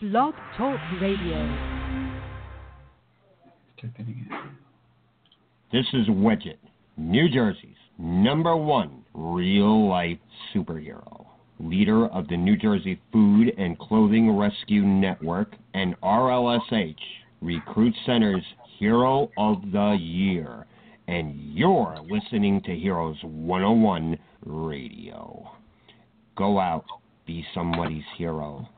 Blog Talk Radio. This is Widget, New Jersey's number one real life superhero, leader of the New Jersey Food and Clothing Rescue Network and RLSH Recruit Center's Hero of the Year. And you're listening to Heroes 101 Radio. Go out, be somebody's hero.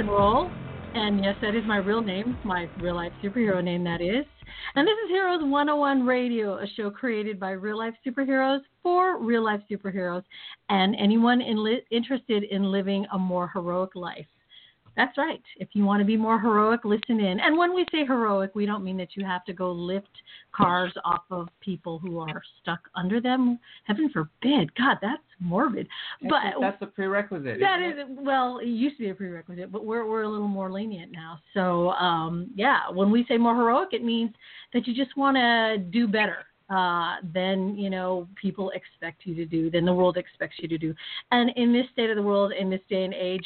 And Roll, and yes, that is my real name, my real life superhero name, that is. And this is Heroes 101 Radio, a show created by real life superheroes for real life superheroes and anyone in li- interested in living a more heroic life. That's right. If you want to be more heroic, listen in. And when we say heroic, we don't mean that you have to go lift cars off of people who are stuck under them. Heaven forbid. God, that's morbid. But that's a prerequisite. that it? well, it used to be a prerequisite, but we're we're a little more lenient now. So um, yeah, when we say more heroic, it means that you just want to do better uh, than you know people expect you to do, than the world expects you to do. And in this state of the world, in this day and age,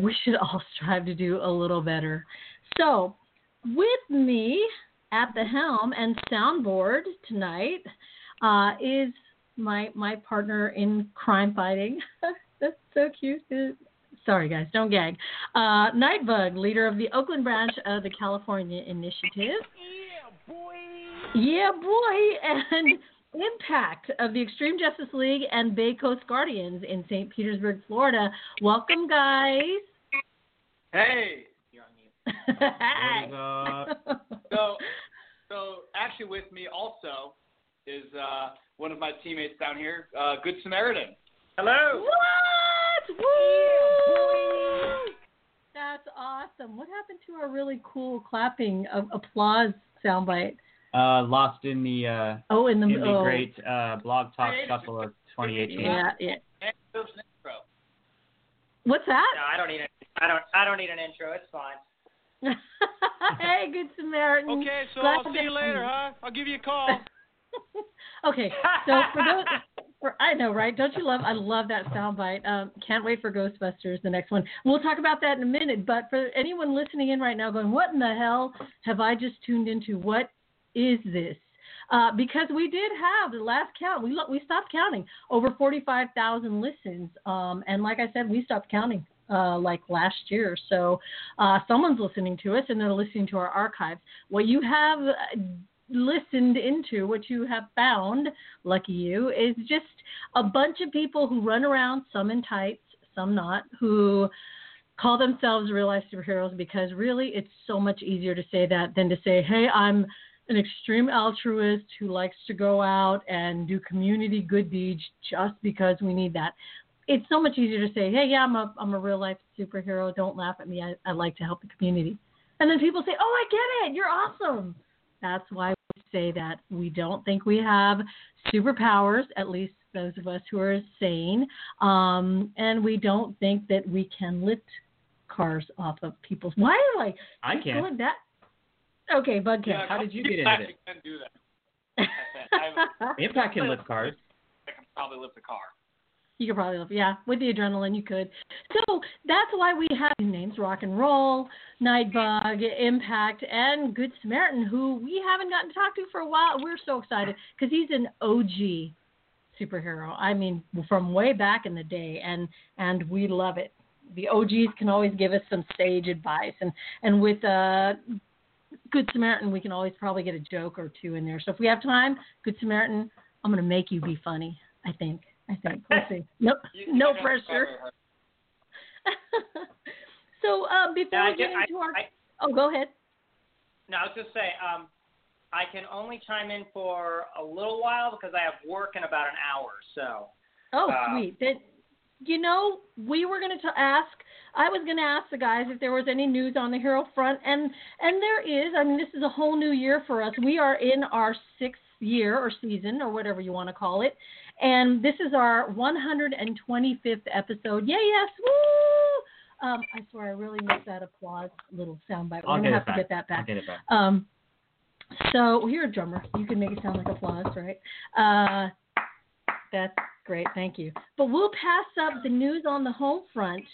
we should all strive to do a little better. So, with me at the helm and soundboard tonight uh, is my my partner in crime fighting. That's so cute. Sorry, guys, don't gag. Uh, Nightbug, leader of the Oakland branch of the California Initiative. Yeah, boy. Yeah, boy. And Impact of the Extreme Justice League and Bay Coast Guardians in St. Petersburg, Florida. Welcome, guys. Hey. Hi. What is up? So, so actually, with me also is uh, one of my teammates down here, uh, Good Samaritan. Hello. What? Woo! That's awesome. What happened to our really cool clapping of applause soundbite? Uh, lost in the uh, Oh, in the, in the oh, great uh, blog talk shuffle of 2018. Yeah, yeah. And there's an intro. What's that? No, I don't need it. I don't. I don't need an intro. It's fine. hey, good Samaritan. Okay, so Glad I'll see you later, huh? I'll give you a call. okay, so for those, for, I know, right? Don't you love? I love that soundbite. Um, can't wait for Ghostbusters, the next one. We'll talk about that in a minute. But for anyone listening in right now, going, "What in the hell have I just tuned into? What is this?" Uh, because we did have the last count. We lo- we stopped counting over forty five thousand listens, um, and like I said, we stopped counting uh, like last year. So uh, someone's listening to us, and they're listening to our archives. What you have uh, listened into, what you have found, lucky you, is just a bunch of people who run around, some in tights, some not, who call themselves real life superheroes because really it's so much easier to say that than to say, hey, I'm an extreme altruist who likes to go out and do community good deeds just because we need that. It's so much easier to say, hey, yeah, I'm a, I'm a real life superhero. Don't laugh at me. I, I like to help the community. And then people say, oh, I get it. You're awesome. That's why we say that we don't think we have superpowers, at least those of us who are sane. Um, and we don't think that we can lift cars off of people's. Why am I? I keep can. going that? Okay, Bug can. Yeah, How did you get Impact into it? can do that. I, Impact can lift cars. I can probably lift a car. You could probably live, yeah, with the adrenaline, you could. So that's why we have names: Rock and Roll, Nightbug, Impact, and Good Samaritan, who we haven't gotten to talk to for a while. We're so excited because he's an OG superhero. I mean, from way back in the day, and and we love it. The OGs can always give us some sage advice, and and with uh, Good Samaritan, we can always probably get a joke or two in there. So if we have time, Good Samaritan, I'm gonna make you be funny. I think. I think. We'll see. No you don't have to pressure. so uh, before No, I we get I- into our, I- oh, go ahead. No, I was just say, um, I can only chime in for a little while because I have work in about an hour. So Oh, Uh, sweet. Then, you know, we were going to ask. I was going to ask the guys if there was any news on the hero front, and and there is. I mean, this is a whole new year for us. We are in our sixth year or season or whatever you want to call it, and this is our 125th episode. Yeah, yes, woo! Um, I swear, I really missed that applause little soundbite. We're I'll gonna have to get that I'll back. get it back. Um, so you're a drummer. You can make it sound like applause, right? Uh, that's great. Thank you. But we'll pass up the news on the home front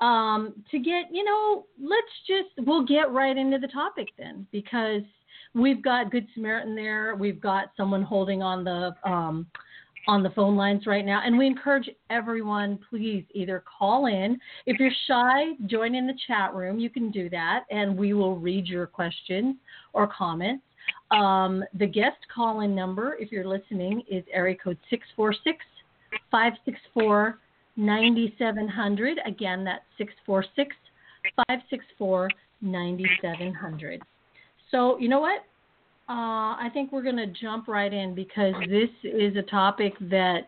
um, to get, you know, let's just, we'll get right into the topic then because we've got Good Samaritan there. We've got someone holding on the, um, on the phone lines right now. And we encourage everyone, please either call in. If you're shy, join in the chat room. You can do that, and we will read your questions or comments. Um, the guest call in number, if you're listening, is area code 646 564 9700. Again, that's 646 564 9700. So, you know what? Uh, I think we're going to jump right in because this is a topic that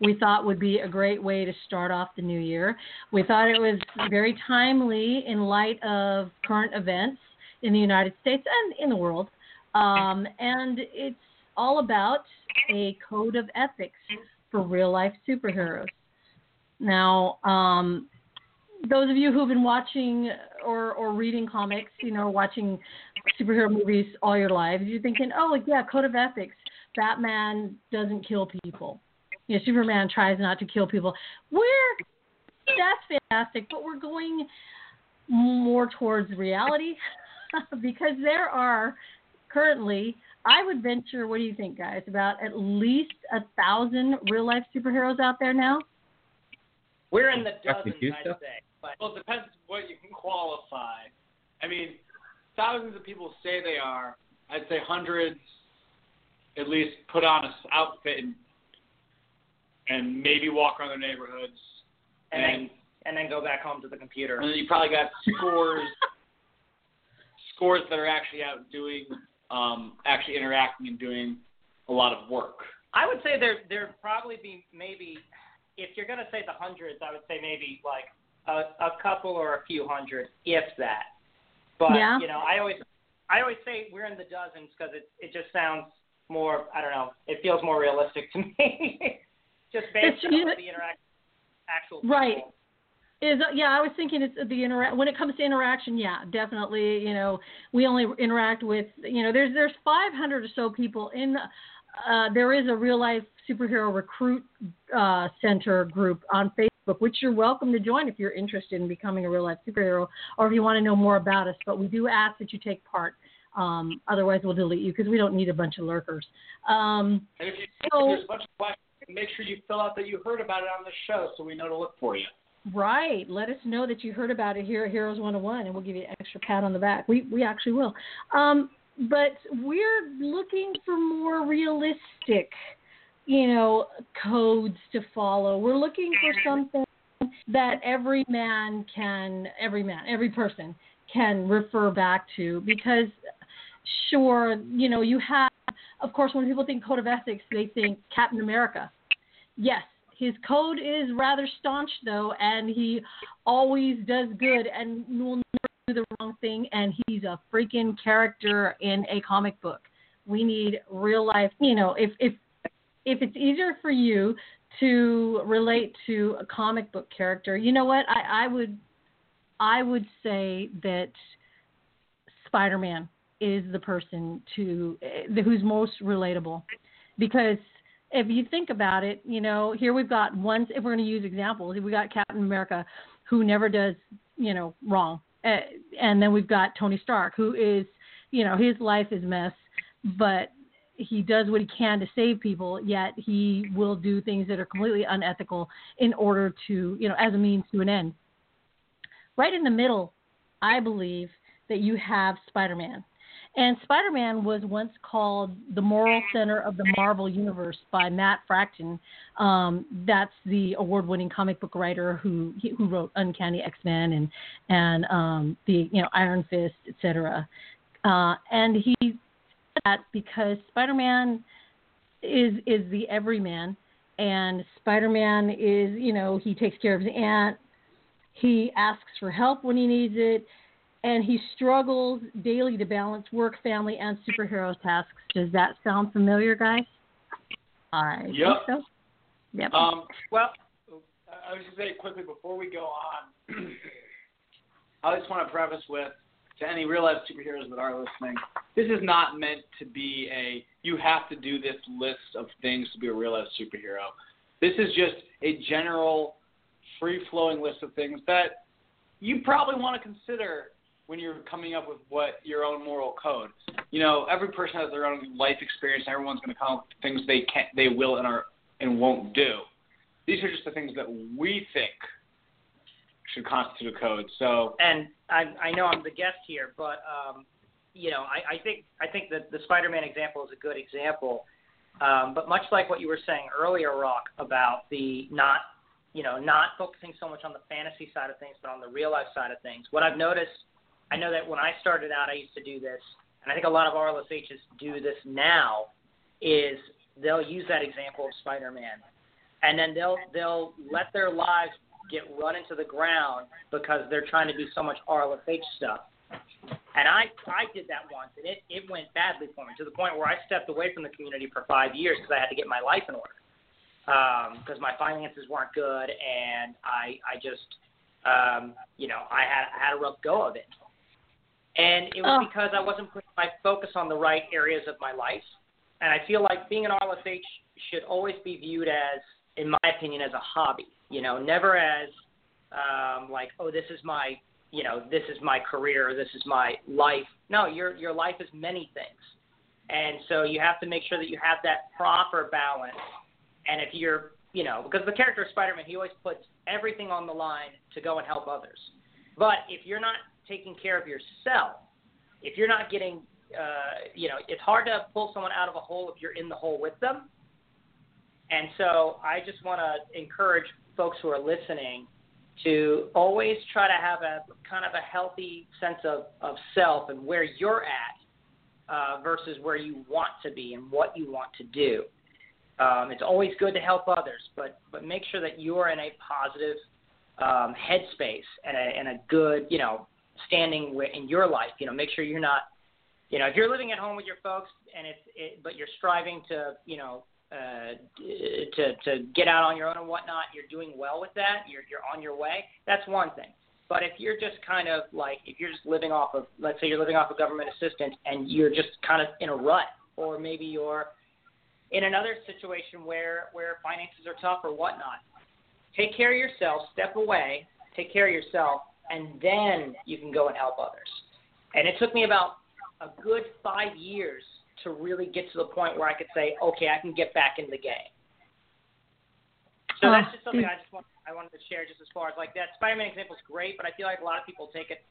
we thought would be a great way to start off the new year. We thought it was very timely in light of current events in the United States and in the world. Um, and it's all about a code of ethics for real life superheroes. Now, um, those of you who've been watching or, or reading comics, you know, watching superhero movies all your lives, you're thinking, oh, yeah, code of ethics. Batman doesn't kill people. You know, Superman tries not to kill people. We're that's fantastic, but we're going more towards reality because there are currently, I would venture, what do you think, guys, about at least a thousand real life superheroes out there now? We're in the Dr. dozens, I'd say. But Well, it depends what you can qualify. I mean, thousands of people say they are. I'd say hundreds at least put on a s- outfit and, and maybe walk around their neighborhoods. and And, then and then go back home to the computer. and then you probably got scores scores that are actually out doing um, actually interacting and doing a lot of work. I would say there there probably be maybe if you're gonna say the hundreds, I would say maybe like a, a couple or a few hundred, if that. But Yeah. you know, I always I always say we're in the dozens because it it just sounds more I don't know, it feels more realistic to me. just based It's- on you know- the interact actual people. Right. Is yeah, I was thinking it's the interact when it comes to interaction. Yeah, definitely. You know, we only interact with you know there's there's 500 or so people in. Uh, there is a real life superhero recruit uh, center group on Facebook, which you're welcome to join if you're interested in becoming a real life superhero or if you want to know more about us. But we do ask that you take part. Um, otherwise, we'll delete you because we don't need a bunch of lurkers. Um, And if, you, So- if there's a bunch of questions, make sure you fill out that you heard about it on the show so we know to look for you. Right. Let us know that you heard about it here at Heroes 101, and we'll give you an extra pat on the back. We we actually will. Um, but we're looking for more realistic, you know, codes to follow. We're looking for something that every man can, every man, every person can refer back to because, sure, you know, you have, of course, when people think code of ethics, they think Captain America. Yes, his code is rather staunch though, and he always does good and will never do the wrong thing. And he's a freaking character in a comic book. We need real life. You know, if if if it's easier for you to relate to a comic book character, you know what? I, I would I would say that Spider-Man is the person to eh, who's most relatable because if you think about it, you know, here we've got one. If we're going to use examples, we got Captain America, who never does, you know, wrong, uh, and then we've got Tony Stark, who is, you know, his life is mess, but he does what he can to save people. Yet he will do things that are completely unethical in order to, you know, as a means to an end. Right in the middle, I believe that you have Spider-Man. And Spider Man was once called the moral center of the Marvel Universe by Matt Fraction. Um, that's the award winning comic book writer who who wrote Uncanny X Men and and um, the you know Iron Fist, etc. Uh, and he that because Spider Man is is the everyman and Spider-Man is, you know, he takes care of his aunt. He asks for help when he needs it, and he struggles daily to balance work, family, and superhero tasks. Does that sound familiar, guys? I Yep. think so. Yep. Um, Well, I was just say quickly before we go on, I just want to preface with to any real life superheroes that are listening, this is not meant to be a you have to do this list of things to be a real life superhero. This is just a general free flowing list of things that you probably want to consider when you're coming up with what your own moral code. You know, every person has their own life experience. Everyone's going to come up with things they can't, they will and are and won't do. These are just the things that we think should constitute a code. So and I, I know I'm the guest here, but um, you know, I, I think I think that the Spider-Man example is a good example. Um, but much like what you were saying earlier, Rock, about the not, you know, not focusing so much on the fantasy side of things, but on the real life side of things. What I've noticed, I know that when I started out, I used to do this, and I think a lot of RLSHs do this now, is they'll use that example of Spider-Man, and then they'll they'll let their lives get run into the ground because they're trying to do so much RLSH stuff. And I I did that once, and it it went badly for me to the point where I stepped away from the community for five years because I had to get my life in order because my finances weren't good, and I I just um, you know I had I had a rough go of it, and it was Oh. because I wasn't putting my focus on the right areas of my life, and I feel like being an RLSH should always be viewed as, in my opinion, as a hobby. You know, never as um, like, oh, this is my, you know, this is my career, this is my life. No, your your life is many things, and so you have to make sure that you have that proper balance. And if you're, you know, because the character of Spider-Man, he always puts everything on the line to go and help others. But if you're not taking care of yourself, if you're not getting, uh, you know, it's hard to pull someone out of a hole if you're in the hole with them. And so I just want to encourage folks who are listening to always try to have a kind of a healthy sense of, of self and where you're at uh, versus where you want to be and what you want to do. Um, it's always good to help others, but but make sure that you're in a positive um, headspace and a, and a good you know standing in your life. You know, make sure you're not you know if you're living at home with your folks and it's it, but you're striving to you know uh, to to get out on your own and whatnot, you're doing well with that. You're you're on your way. That's one thing. But if you're just kind of like if you're just living off of let's say you're living off of government assistance and you're just kind of in a rut, or maybe you're in another situation where where finances are tough or whatnot, take care of yourself, step away, take care of yourself, and then you can go and help others. And it took me about a good five years to really get to the point where I could say, okay, I can get back in the game. So that's just something. I just want I wanted to share just as far as like that Spider-Man example is great, but I feel like a lot of people take it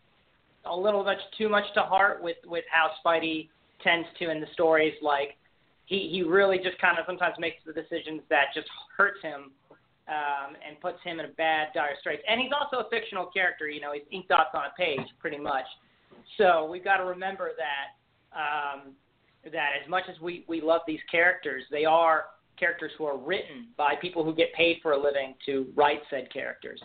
a little much too much to heart with with how Spidey tends to in the stories. Like he he really just kind of sometimes makes the decisions that just hurts him um, and puts him in a bad dire straits. And he's also a fictional character. You know, he's ink dots on a page pretty much. So we've got to remember that um, that as much as we we love these characters, they are characters who are written by people who get paid for a living to write said characters.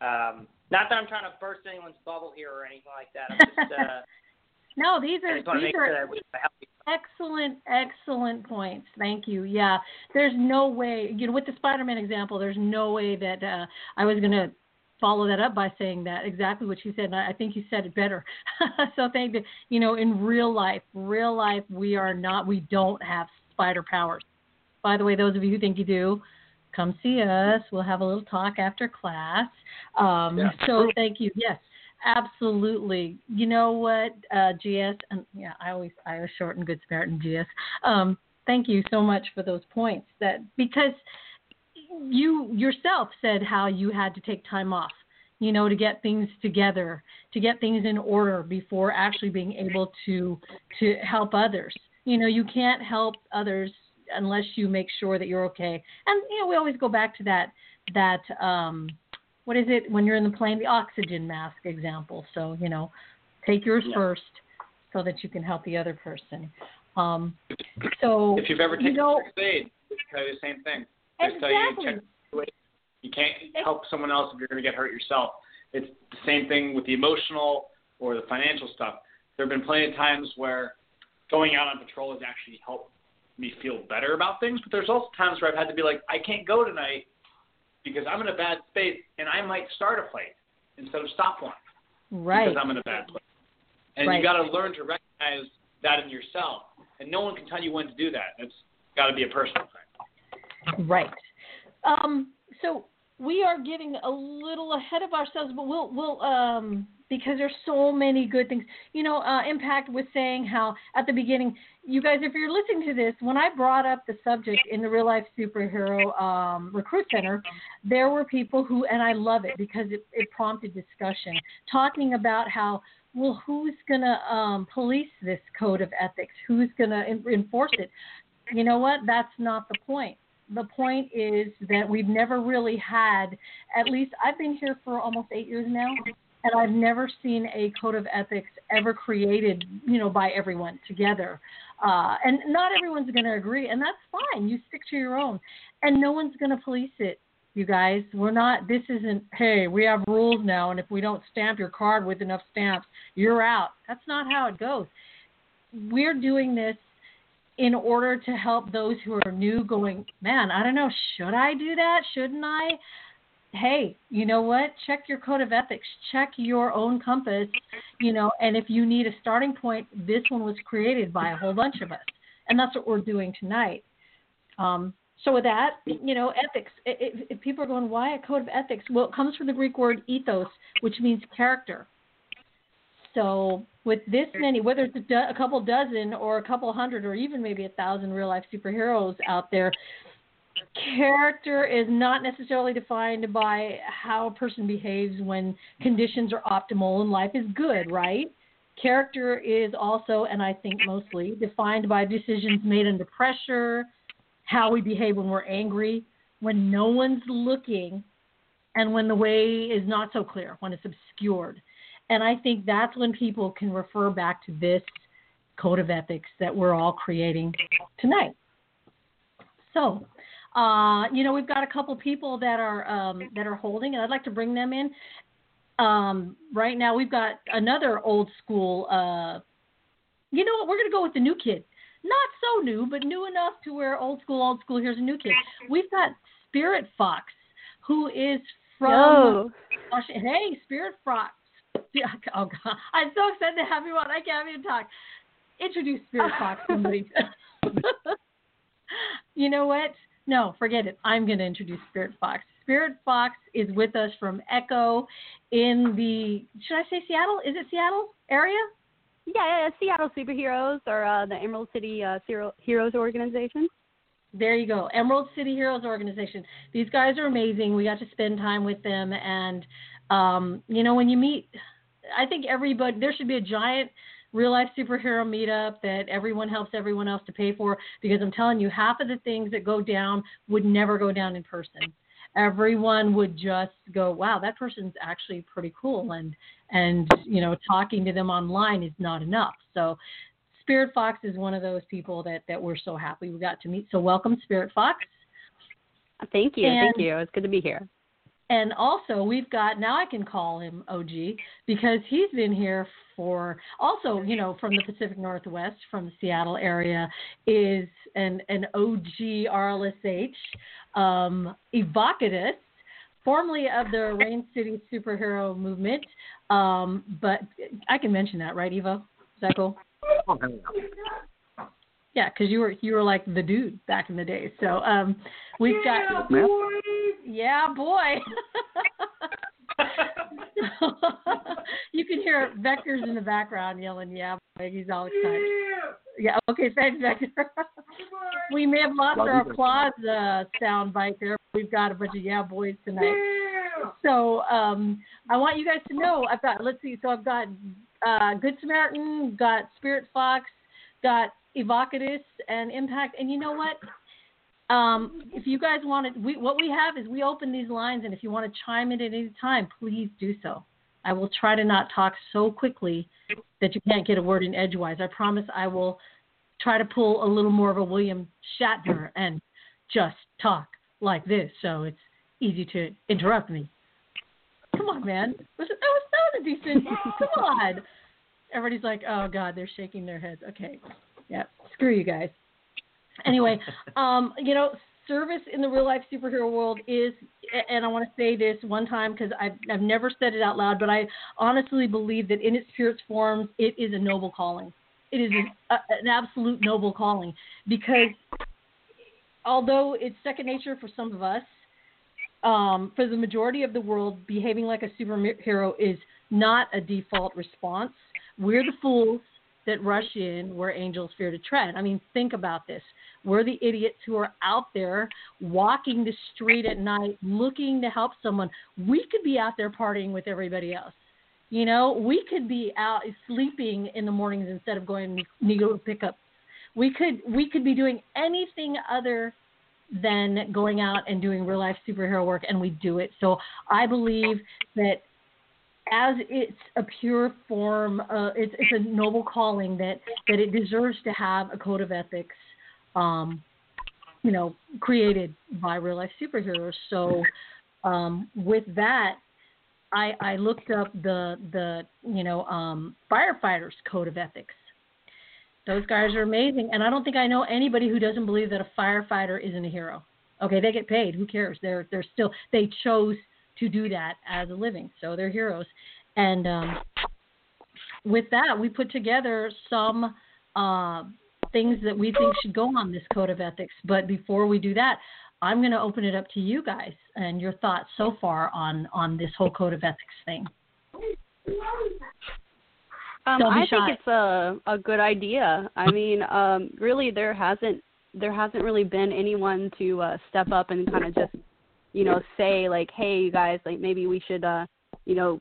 Um, not that I'm trying to burst anyone's bubble here or anything like that. I'm just, uh, no, these are these are sure that we have a healthy Excellent, excellent points. Thank you. Yeah, there's no way, you know, with the Spider-Man example, there's no way that uh, I was going to follow that up by saying that exactly what you said. And I I think you said it better. so thank you. You know, in real life, real life, we are not, we don't have spider powers. By the way, those of you who think you do, come see us. We'll have a little talk after class. Um, Yeah. So thank you. Yes, absolutely. You know what, uh, GS? And yeah, I always I was short and good Samaritan GS. Um, thank you so much for those points. That because you yourself said how you had to take time off. You know, to get things together, to get things in order before actually being able to to help others. You know, you can't help others unless you make sure that you're okay. And you know, we always go back to that that um what is it when you're in the plane, the oxygen mask example. So, you know, take yours Yeah. first so that you can help the other person. Um so if you've ever you taken know, first aid, tell you the same thing. They tell you Exactly. check you can't help someone else if you're going to get hurt yourself. It's the same thing with the emotional or the financial stuff. There have been plenty of times where going out on patrol has actually helped me feel better about things, but there's also times where I've had to be like, I can't go tonight because I'm in a bad space and I might start a fight instead of stop one Right. because I'm in a bad place. And Right. you got to learn to recognize that in yourself, and no one can tell you when to do that. It's got to be a personal thing. Right. Um, so we are getting a little ahead of ourselves, but we'll we'll um because there's so many good things. You know, uh, Impact was saying how at the beginning, you guys, if you're listening to this, when I brought up the subject in the real life superhero um, recruit center, there were people who, and I love it because it, it prompted discussion, talking about how. Well, who's going to um, police this code of ethics? Who's going to enforce it? You know what? That's not the point the point is that we've never really had at least I've been here for almost eight years now and I've never seen a code of ethics ever created, you know, by everyone together. Uh, and not everyone's going to agree, and that's fine. You stick to your own, and no one's going to police it. You guys, we're not. This isn't. Hey, we have rules now, and if we don't stamp your card with enough stamps, you're out. That's not how it goes. We're doing this in order to help those who are new going, man, I don't know, should I do that? Shouldn't I? Hey, you know what? Check your code of ethics. Check your own compass, you know, and if you need a starting point, this one was created by a whole bunch of us. And that's what we're doing tonight. Um, so with that, you know, ethics. If, if people are going, why a code of ethics? Well, it comes from the Greek word ethos, which means character. So with this many, whether it's a, do- a couple dozen or a couple hundred or even maybe a thousand real life superheroes out there, character is not necessarily defined by how a person behaves when conditions are optimal and life is good, right? Character is also, and I think mostly, defined by decisions made under pressure, how we behave when we're angry, when no one's looking, and when the way is not so clear, when it's obscured. And I think that's when people can refer back to this code of ethics that we're all creating tonight. So, uh, you know, we've got a couple people that are um, that are holding, and I'd like to bring them in. Um, right now, we've got another old school. Uh, you know what? We're going to go with the new kid. Not so new, but new enough to where old school, old school. Here's a new kid. We've got Spirit Fox, who is from. Hey, Spirit Fox. Yeah, Oh God, I'm so excited to have you on. I can't even talk. Introduce Spirit Fox, somebody. you know what? No, forget it. I'm going to introduce Spirit Fox. Spirit Fox is with us from Echo in the should I say Seattle? Is it Seattle area? Yeah, yeah, Seattle Superheroes or uh, the Emerald City uh, Hero- Heroes organization. There you go. Emerald City Heroes Organization. These guys are amazing. We got to spend time with them and um, you know, when you meet I think everybody there should be a giant real life superhero meetup that everyone helps everyone else to pay for because I'm telling you half of the things that go down would never go down in person. Everyone would just go, "Wow, that person's actually pretty cool." And and you know, talking to them online is not enough. So Spirit Fox is one of those people that that we're so happy we got to meet. So welcome Spirit Fox. Thank you, And- thank you. It's good to be here. And also, we've got now I can call him OG because he's been here for also, you know, from the Pacific Northwest, from the Seattle area, is an an OG RLSH, um, Evocatus, formerly of the Rain City superhero movement. Um, but I can mention that, right, Evo? Is that cool? Yeah, because you were you were like the dude back in the day. So um, we've got yeah, boy. you can hear Vector's in the background yelling, "Yeah, boy!" He's all excited. Yeah, yeah okay, thanks, Vector. we may have lost our applause uh, sound bite there. We've got a bunch of yeah boys tonight. So um, I want you guys to know I've got let's see. So I've got uh, Good Samaritan, got Spirit Fox, got Evocatus and Impact, and you know what? Um, if you guys want to, we, what we have is we open these lines, and if you want to chime in at any time, please do so. I will try to not talk so quickly that you can't get a word in edgewise. I promise I will try to pull a little more of a William Shatner and just talk like this, so it's easy to interrupt me. Come on, man. That was that was a decent. come on. Everybody's like, oh god, they're shaking their heads. Okay, yeah, screw you guys. Anyway, um, you know, service in the real life superhero world is, and I want to say this one time because I've I've never said it out loud, but I honestly believe that in its purest forms, it is a noble calling. It is a, an absolute noble calling because although it's second nature for some of us, um, for the majority of the world, behaving like a superhero is not a default response. We're the fools that rush in where angels fear to tread. I mean, think about this. We're the idiots who are out there walking the street at night looking to help someone. We could be out there partying with everybody else. You know, we could be out sleeping in the mornings instead of going to pick up. We could we could be doing anything other than going out and doing real life superhero work, and we do it. So I believe that as it's a pure form, uh, it's, it's a noble calling that, that it deserves to have a code of ethics, um, you know, created by real life superheroes. So um, with that, I, I looked up the the you know um, firefighters code of ethics. Those guys are amazing, and I don't think I know anybody who doesn't believe that a firefighter isn't a hero. Okay, they get paid. Who cares? They're they're still they chose to do that as a living. So they're heroes. And um, with that, we put together some uh, things that we think should go on this code of ethics. But before we do that, I'm going to open it up to you guys and your thoughts so far on on this whole code of ethics thing. Um, I shy. think it's a a good idea. I mean, um, really, there hasn't there hasn't really been anyone to uh, step up and kind of just you know say like, hey, you guys, like maybe we should uh, you know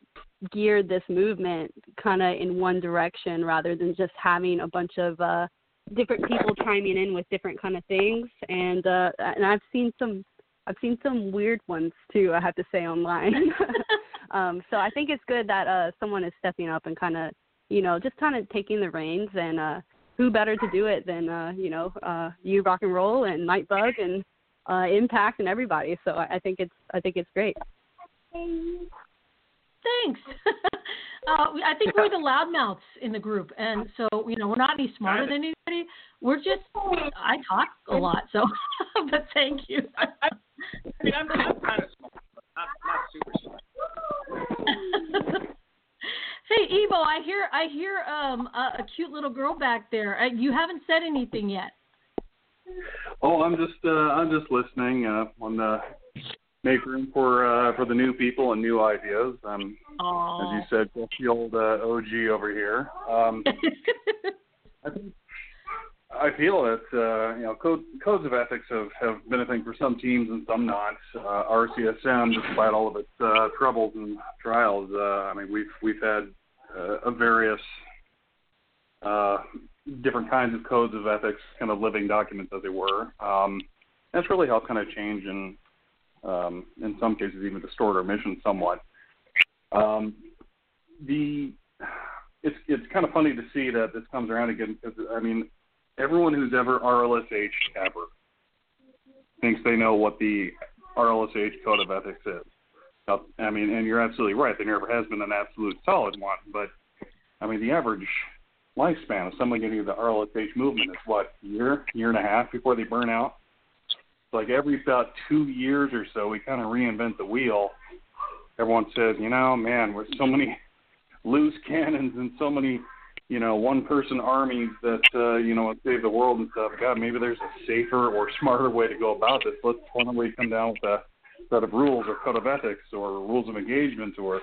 gear this movement kind of in one direction rather than just having a bunch of uh, different people chiming in with different kind of things. And uh, and I've seen some I've seen some weird ones too. I have to say online. um, so I think it's good that uh, someone is stepping up and kind of you know, just kind of taking the reins and uh who better to do it than uh, you know, uh you rock and roll and Nightbug and uh Impact and everybody. So I, I think it's I think it's great. Thanks. uh, I think we're the loudmouths in the group, and so you know we're not any smarter than anybody. We're just I talk a lot, so but thank you. I, I, I mean, I'm, I'm kind of smart, but not, not super smart. Say, Evo, I hear I hear um a, a cute little girl back there. Uh, you haven't said anything yet. Oh, I'm just uh, I'm just listening. Uh, want to make room for uh, for the new people and new ideas. Um, as you said, just the old uh, OG over here. Um, I think I feel that uh, you know code, codes of ethics have have been a thing for some teams and some not. Uh, RCSM, despite all of its uh, troubles and trials, uh, I mean we've we've had uh, a various uh, different kinds of codes of ethics, kind of living documents as they were. Um, that's really helped kind of change and um, in some cases even distort our mission somewhat. Um, the it's it's kind of funny to see that this comes around again because I mean everyone who's ever RLSH ever thinks they know what the RLSH code of ethics is. Now, I mean, and you're absolutely right. There never has been an absolute solid one, but I mean, the average lifespan of someone getting the RLSH movement is what year, year and a half before they burn out. It's like every about two years or so, we kind of reinvent the wheel. Everyone says, you know, man, with so many loose cannons and so many you know, one person armies that uh, you know save the world and stuff. God, maybe there's a safer or smarter way to go about this. Let's why come down with a set of rules or code of ethics or rules of engagement or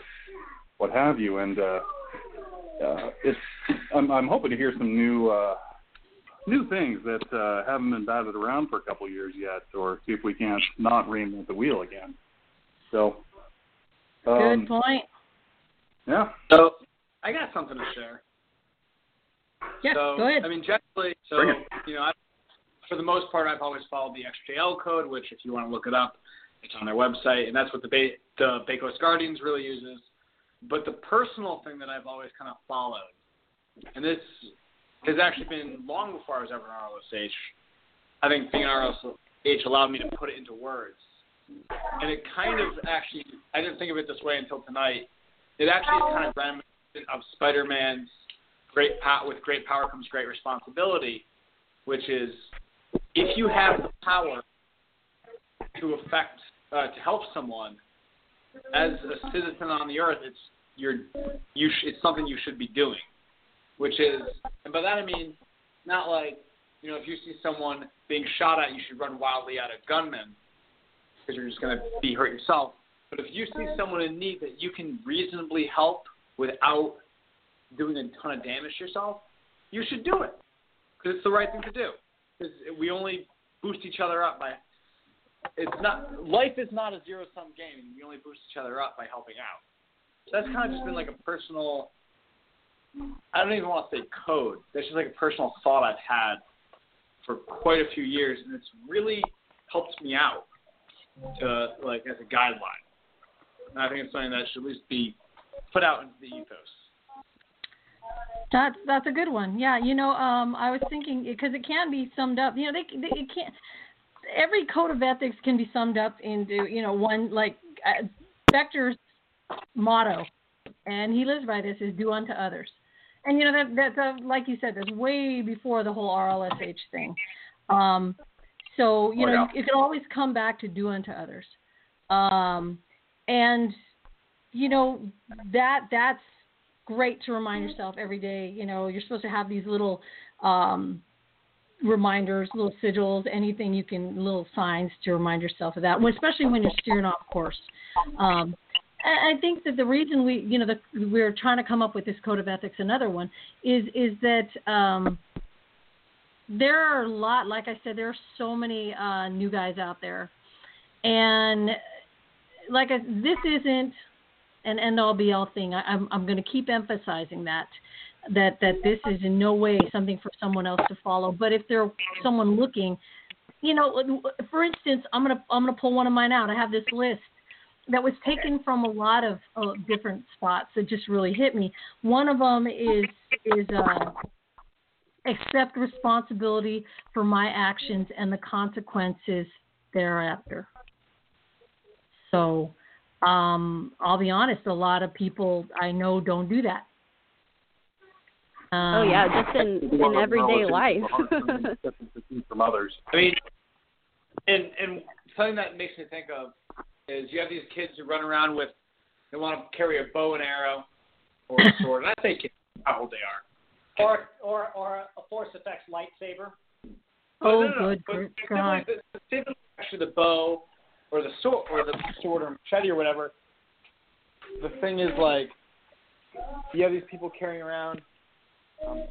what have you. And uh, uh, it's I'm, I'm hoping to hear some new uh, new things that uh, haven't been batted around for a couple of years yet, or see if we can't not reinvent the wheel again. So. Um, Good point. Yeah. So I got something to share. Yeah, so, go ahead. I mean, generally, so you know, I, for the most part, I've always followed the XJL code, which, if you want to look it up, it's on their website, and that's what the ba- the Bay Coast Guardians really uses. But the personal thing that I've always kind of followed, and this has actually been long before I was ever in RLSH. I think being in RLS, allowed me to put it into words. And it kind of actually, I didn't think of it this way until tonight. It actually is kind of reminiscent of Spider-Man's great power. With great power comes great responsibility, which is if you have the power to affect, uh, to help someone, as a citizen on the earth, it's you're you sh- it's something you should be doing, which is, and by that I mean not like you know if you see someone being shot at, you should run wildly at a gunman because you're just going to be hurt yourself. But if you see someone in need that you can reasonably help without doing a ton of damage yourself, you should do it because it's the right thing to do. Because we only boost each other up by. It's not life is not a zero sum game. We only boost each other up by helping out. So that's kind of just been like a personal. I don't even want to say code. That's just like a personal thought I've had for quite a few years, and it's really helped me out to like as a guideline. And I think it's something that should at least be put out into the ethos. That's that's a good one. Yeah, you know, um, I was thinking because it can be summed up. You know, they, they it can't. Every code of ethics can be summed up into you know one like uh, Spector's motto, and he lives by this is do unto others. And you know that that's uh, like you said, that's way before the whole RLSH thing. Um, so you Oh, know yeah. it can always come back to do unto others. Um, and you know that that's great to remind yourself every day. You know, you're supposed to have these little um, reminders, little sigils, anything you can, little signs to remind yourself of that, especially when you're steering off course. Um, I think that the reason we, you know, the, we're trying to come up with this code of ethics, another one, is is that um, there are a lot. Like I said, there are so many uh, new guys out there, and like I, this isn't an end all be all thing. I, I'm I'm going to keep emphasizing that that that this is in no way something for someone else to follow. But if there's someone looking, you know, for instance, I'm gonna I'm gonna pull one of mine out. I have this list that was taken from a lot of uh, different spots that just really hit me. One of them is is uh, accept responsibility for my actions and the consequences thereafter. So um, I'll be honest, a lot of people I know don't do that. Um, oh yeah, just in in everyday life. from others. I mean, and and something that makes me think of is you have these kids who run around with they want to carry a bow and arrow or a sword, and I think how old they are. Or or or a Force FX lightsaber. Oh, no, no, no, good, but good God. the, the, similarly, actually the bow or the sword or the sword or machete or whatever. The thing is like you have these people carrying around. Um,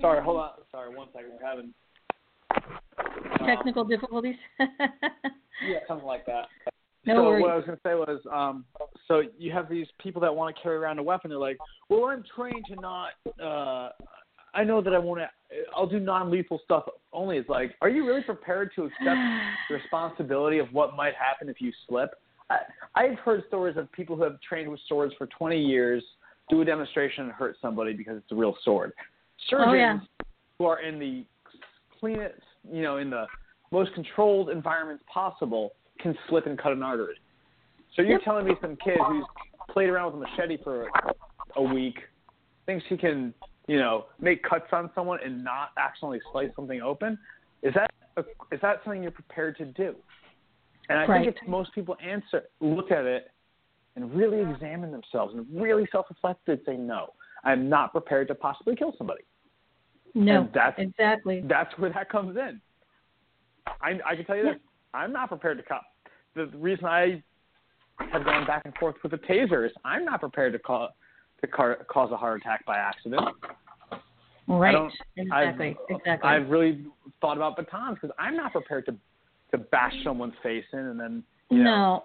sorry, hold on. Sorry, one second. We're having um, Technical difficulties. yeah, something like that. No so worries. what I was going to say was, um, so you have these people that want to carry around a weapon. They're like, well, I'm trained to not. Uh, I know that I want to. I'll do non-lethal stuff only. It's like, are you really prepared to accept the responsibility of what might happen if you slip? I, I've heard stories of people who have trained with swords for 20 years do a demonstration and hurt somebody because it's a real sword. Surgeons Oh, yeah. who are in the cleanest, you know, in the most controlled environments possible can slip and cut an artery. So you're Yep. telling me some kid who's played around with a machete for a week thinks he can, you know, make cuts on someone and not accidentally slice something open? Is that a, is that something you're prepared to do? And I Right. think if most people answer, look at it, and really examine themselves and really self-reflect, they'd say no. I'm not prepared to possibly kill somebody. no, and that's exactly. that's where that comes in. I I can tell you this: I'm not prepared to cop. The, reason I have gone back and forth with the taser is I'm not prepared to cause to car, cause a heart attack by accident. Right. Exactly. I've, exactly. I've really thought about batons because I'm not prepared to to bash someone's face in and then you know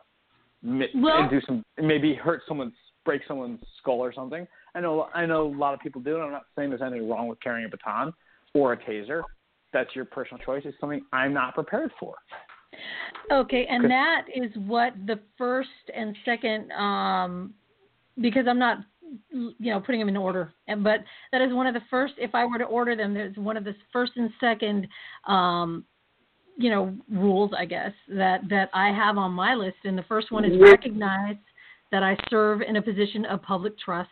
Well- and do some maybe hurt someone's break someone's skull or something. I know I know a lot of people do, and I'm not saying there's anything wrong with carrying a baton or a taser. That's your personal choice. It's something I'm not prepared for. Okay, and that is what the first and second, um, because I'm not you know putting them in order. And but that is one of the first. If I were to order them, there's one of the first and second. Um, you know rules i guess that that i have on my list and the first one is recognize that i serve in a position of public trust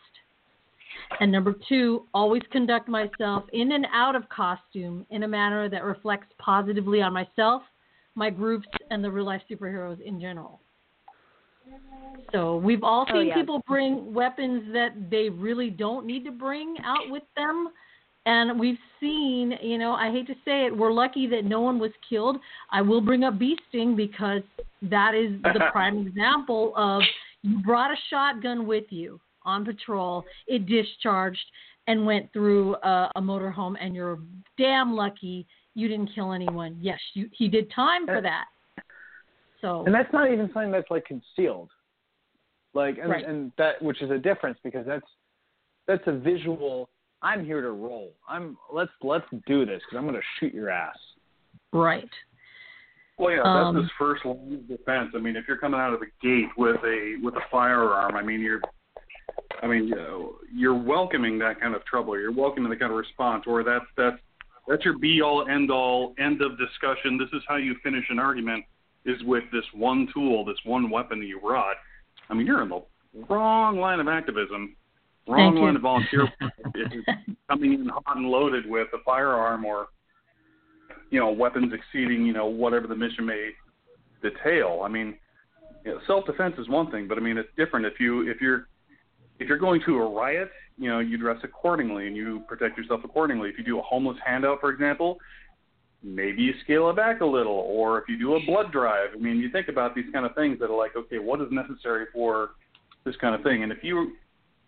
and number two always conduct myself in and out of costume in a manner that reflects positively on myself my groups and the real life superheroes in general so we've all Oh, seen yeah. people bring weapons that they really don't need to bring out with them. And we've seen, you know, I hate to say it, we're lucky that no one was killed. I will bring up bee sting because that is the prime example of you brought a shotgun with you on patrol, it discharged and went through a, a motorhome, and you're damn lucky you didn't kill anyone. Yes, you, he did time for that. So And that's not even something that's like concealed. Like and, Right. and that which is a difference because that's that's a visual I'm here to roll. I'm let's let's do this cuz I'm going to shoot your ass. right. Well, yeah, Um, that's his first line of defense. I mean, if you're coming out of the gate with a with a firearm, I mean, you're, I mean, you know, you're welcoming that kind of trouble. You're welcoming the kind of response, or that's that's that's your be all end all end of discussion. This is how you finish an argument is with this one tool, this one weapon that you brought. I mean, you're in the wrong line of activism, wrong line of volunteer. coming in hot and loaded with a firearm or you know, weapons exceeding, you know, whatever the mission may detail. I mean, you know, self-defense is one thing, but I mean, it's different if you if you're if you're going to a riot, you know, you dress accordingly and you protect yourself accordingly. If you do a homeless handout, for example, maybe you scale it back a little. Or if you do a blood drive, I mean, you think about these kind of things that are like, okay, what is necessary for this kind of thing? And if you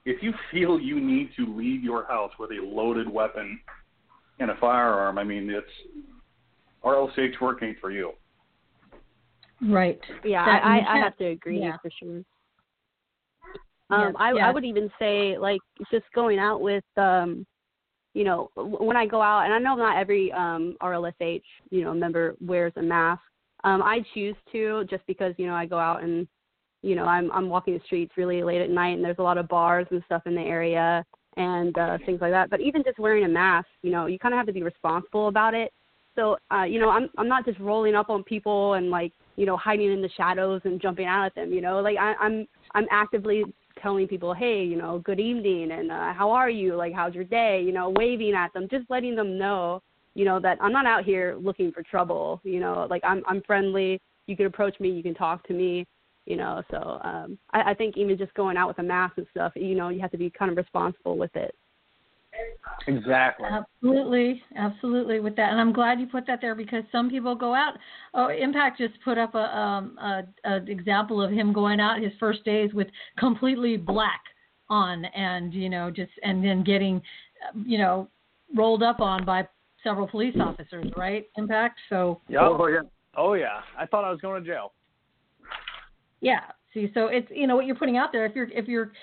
if you feel you need to leave your house with a loaded weapon and a firearm, I mean, it's RLSH work ain't for you. Right. Yeah, That- I, I, I have to agree yeah. for sure. Yes, Um, I, yes. I would even say like just going out with, um, you know, when I go out, and I know not every um, RLSH, you know, member wears a mask. Um, I choose to just because you know I go out and, you know, I'm I'm walking the streets really late at night, and there's a lot of bars and stuff in the area and uh, things like that. But even just wearing a mask, you know, you kind of have to be responsible about it. So, uh, you know, I'm I'm not just rolling up on people and like, you know, hiding in the shadows and jumping out at them. You know, like I, I'm I'm actively telling people, hey, you know, good evening and uh, how are you? Like, how's your day? You know, waving at them, just letting them know, you know, that I'm not out here looking for trouble. You know, like I'm I'm friendly. You can approach me. You can talk to me. You know, so um, I, I think even just going out with a mask and stuff, you know, you have to be kind of responsible with it. Exactly. Absolutely, absolutely with that, and I'm glad you put that there because some people go out. Oh, Impact just put up a um a, a example of him going out his first days with completely black on, and you know just and then getting, uh, you know, rolled up on by several police officers, right? Impact. So Yep. Oh yeah. Oh yeah. I thought I was going to jail. Yeah. See, so it's you know what you're putting out there. If you're if you're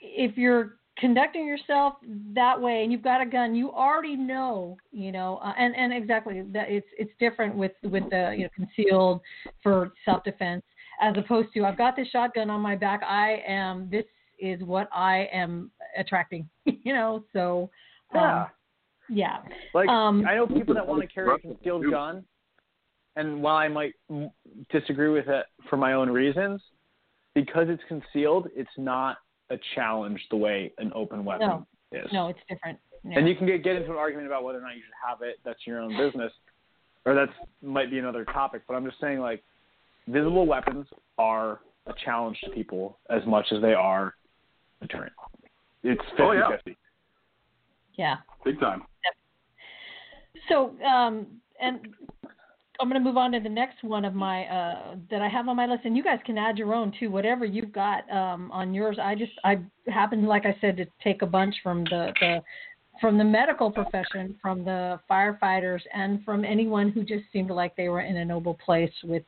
if you're conducting yourself that way and you've got a gun, you already know, you know, uh, and and exactly that it's it's different with with the you know concealed for self defense as opposed to I've got this shotgun on my back. I am this is what I am attracting, you know. So um, Yeah. yeah. Like Um, I know people that want to carry a concealed gun, and while I might disagree with it for my own reasons, because it's concealed, it's not a challenge the way an open weapon No. is. No, it's different. Yeah. And you can get get into an argument about whether or not you should have it. That's your own business, or that's might be another topic. But I'm just saying, like, visible weapons are a challenge to people as much as they are a deterrent. It's 50 Oh, yeah. 50. yeah. Big time. So, um, and I'm going to move on to the next one of my uh, that I have on my list, and you guys can add your own too, whatever you've got um, on yours. I just I happen, like I said, to take a bunch from the, the from the medical profession, from the firefighters, and from anyone who just seemed like they were in a noble place with,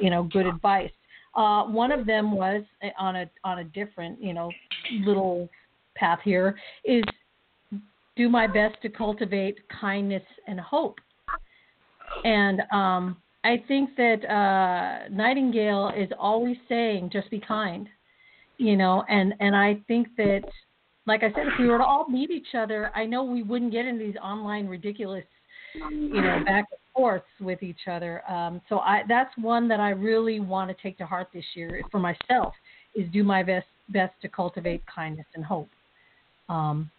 you know, good advice. Uh, one of them was uh, on a on a different, you know, little path here is do my best to cultivate kindness and hope. And um, I think that uh, Nightingale is always saying, just be kind, you know, and, and I think that like I said, if we were to all meet each other, I know we wouldn't get into these online ridiculous, you know, back and forths with each other. Um, so I that's one that I really want to take to heart this year for myself is do my best best to cultivate kindness and hope. Um,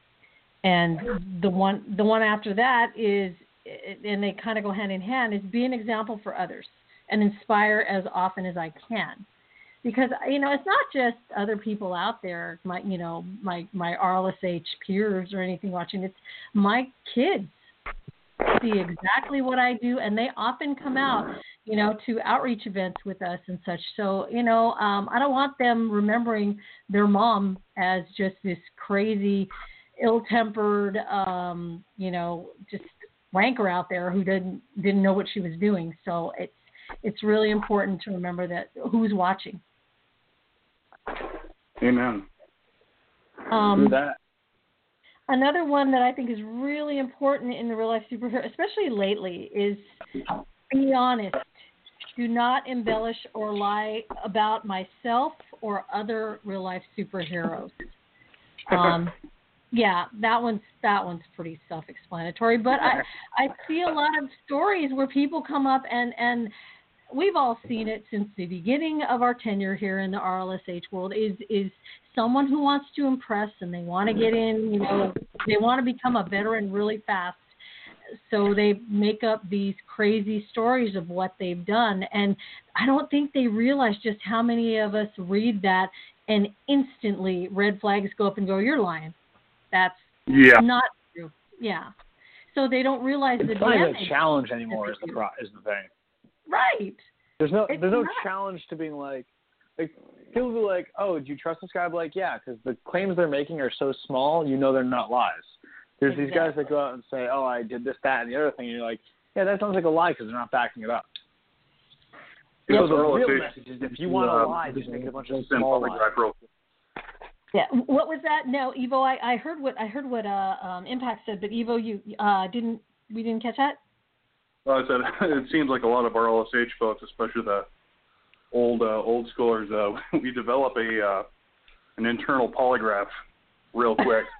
and the one the one after that is and they kind of go hand in hand is be an example for others and inspire as often as I can. Because you know it's not just other people out there my you know my my RLSH peers or anything watching. It's my kids see exactly what I do and they often come out you know to outreach events with us and such. So you know um I don't want them remembering their mom as just this crazy ill-tempered um you know just wanker out there who didn't didn't know what she was doing so it's it's really important to remember that who's watching Amen. um, that. Another one that I think is really important in the real life superhero, especially lately, is be honest. Do not embellish or lie about myself or other real life superheroes. Um, yeah, that one's that one's pretty self-explanatory. But I I see a lot of stories where people come up and and we've all seen it since the beginning of our tenure here in the RLSH world is is someone who wants to impress and they want to get in, you know, they want to become a veteran really fast. So they make up these crazy stories of what they've done and I don't think they realize just how many of us read that and instantly red flags go up and go you're lying. That's Yeah. not true. Yeah. So they don't realize the It's not even damage. a challenge anymore. Is the pro- is the thing. Right. There's no It's there's no not. challenge to being like like people be like, oh, do you trust this guy? I'm like, yeah, because the claims they're making are so small, you know they're not lies. There's these guys that go out and say, oh, I did this, that, and the other thing, and you're like, yeah, that sounds like a lie because they're not backing it up. Yeah, So the real if message is if you want to uh, lie, just make it a bunch of small lies. Back real quick. Yeah. What was that? No, Evo. I, I heard what I heard what uh, um, Impact said, but Evo, you uh, didn't. We didn't catch that. Well, I said it seems like a lot of RLSH folks, especially the old uh, old schoolers, uh, we develop a uh, an internal polygraph real quick.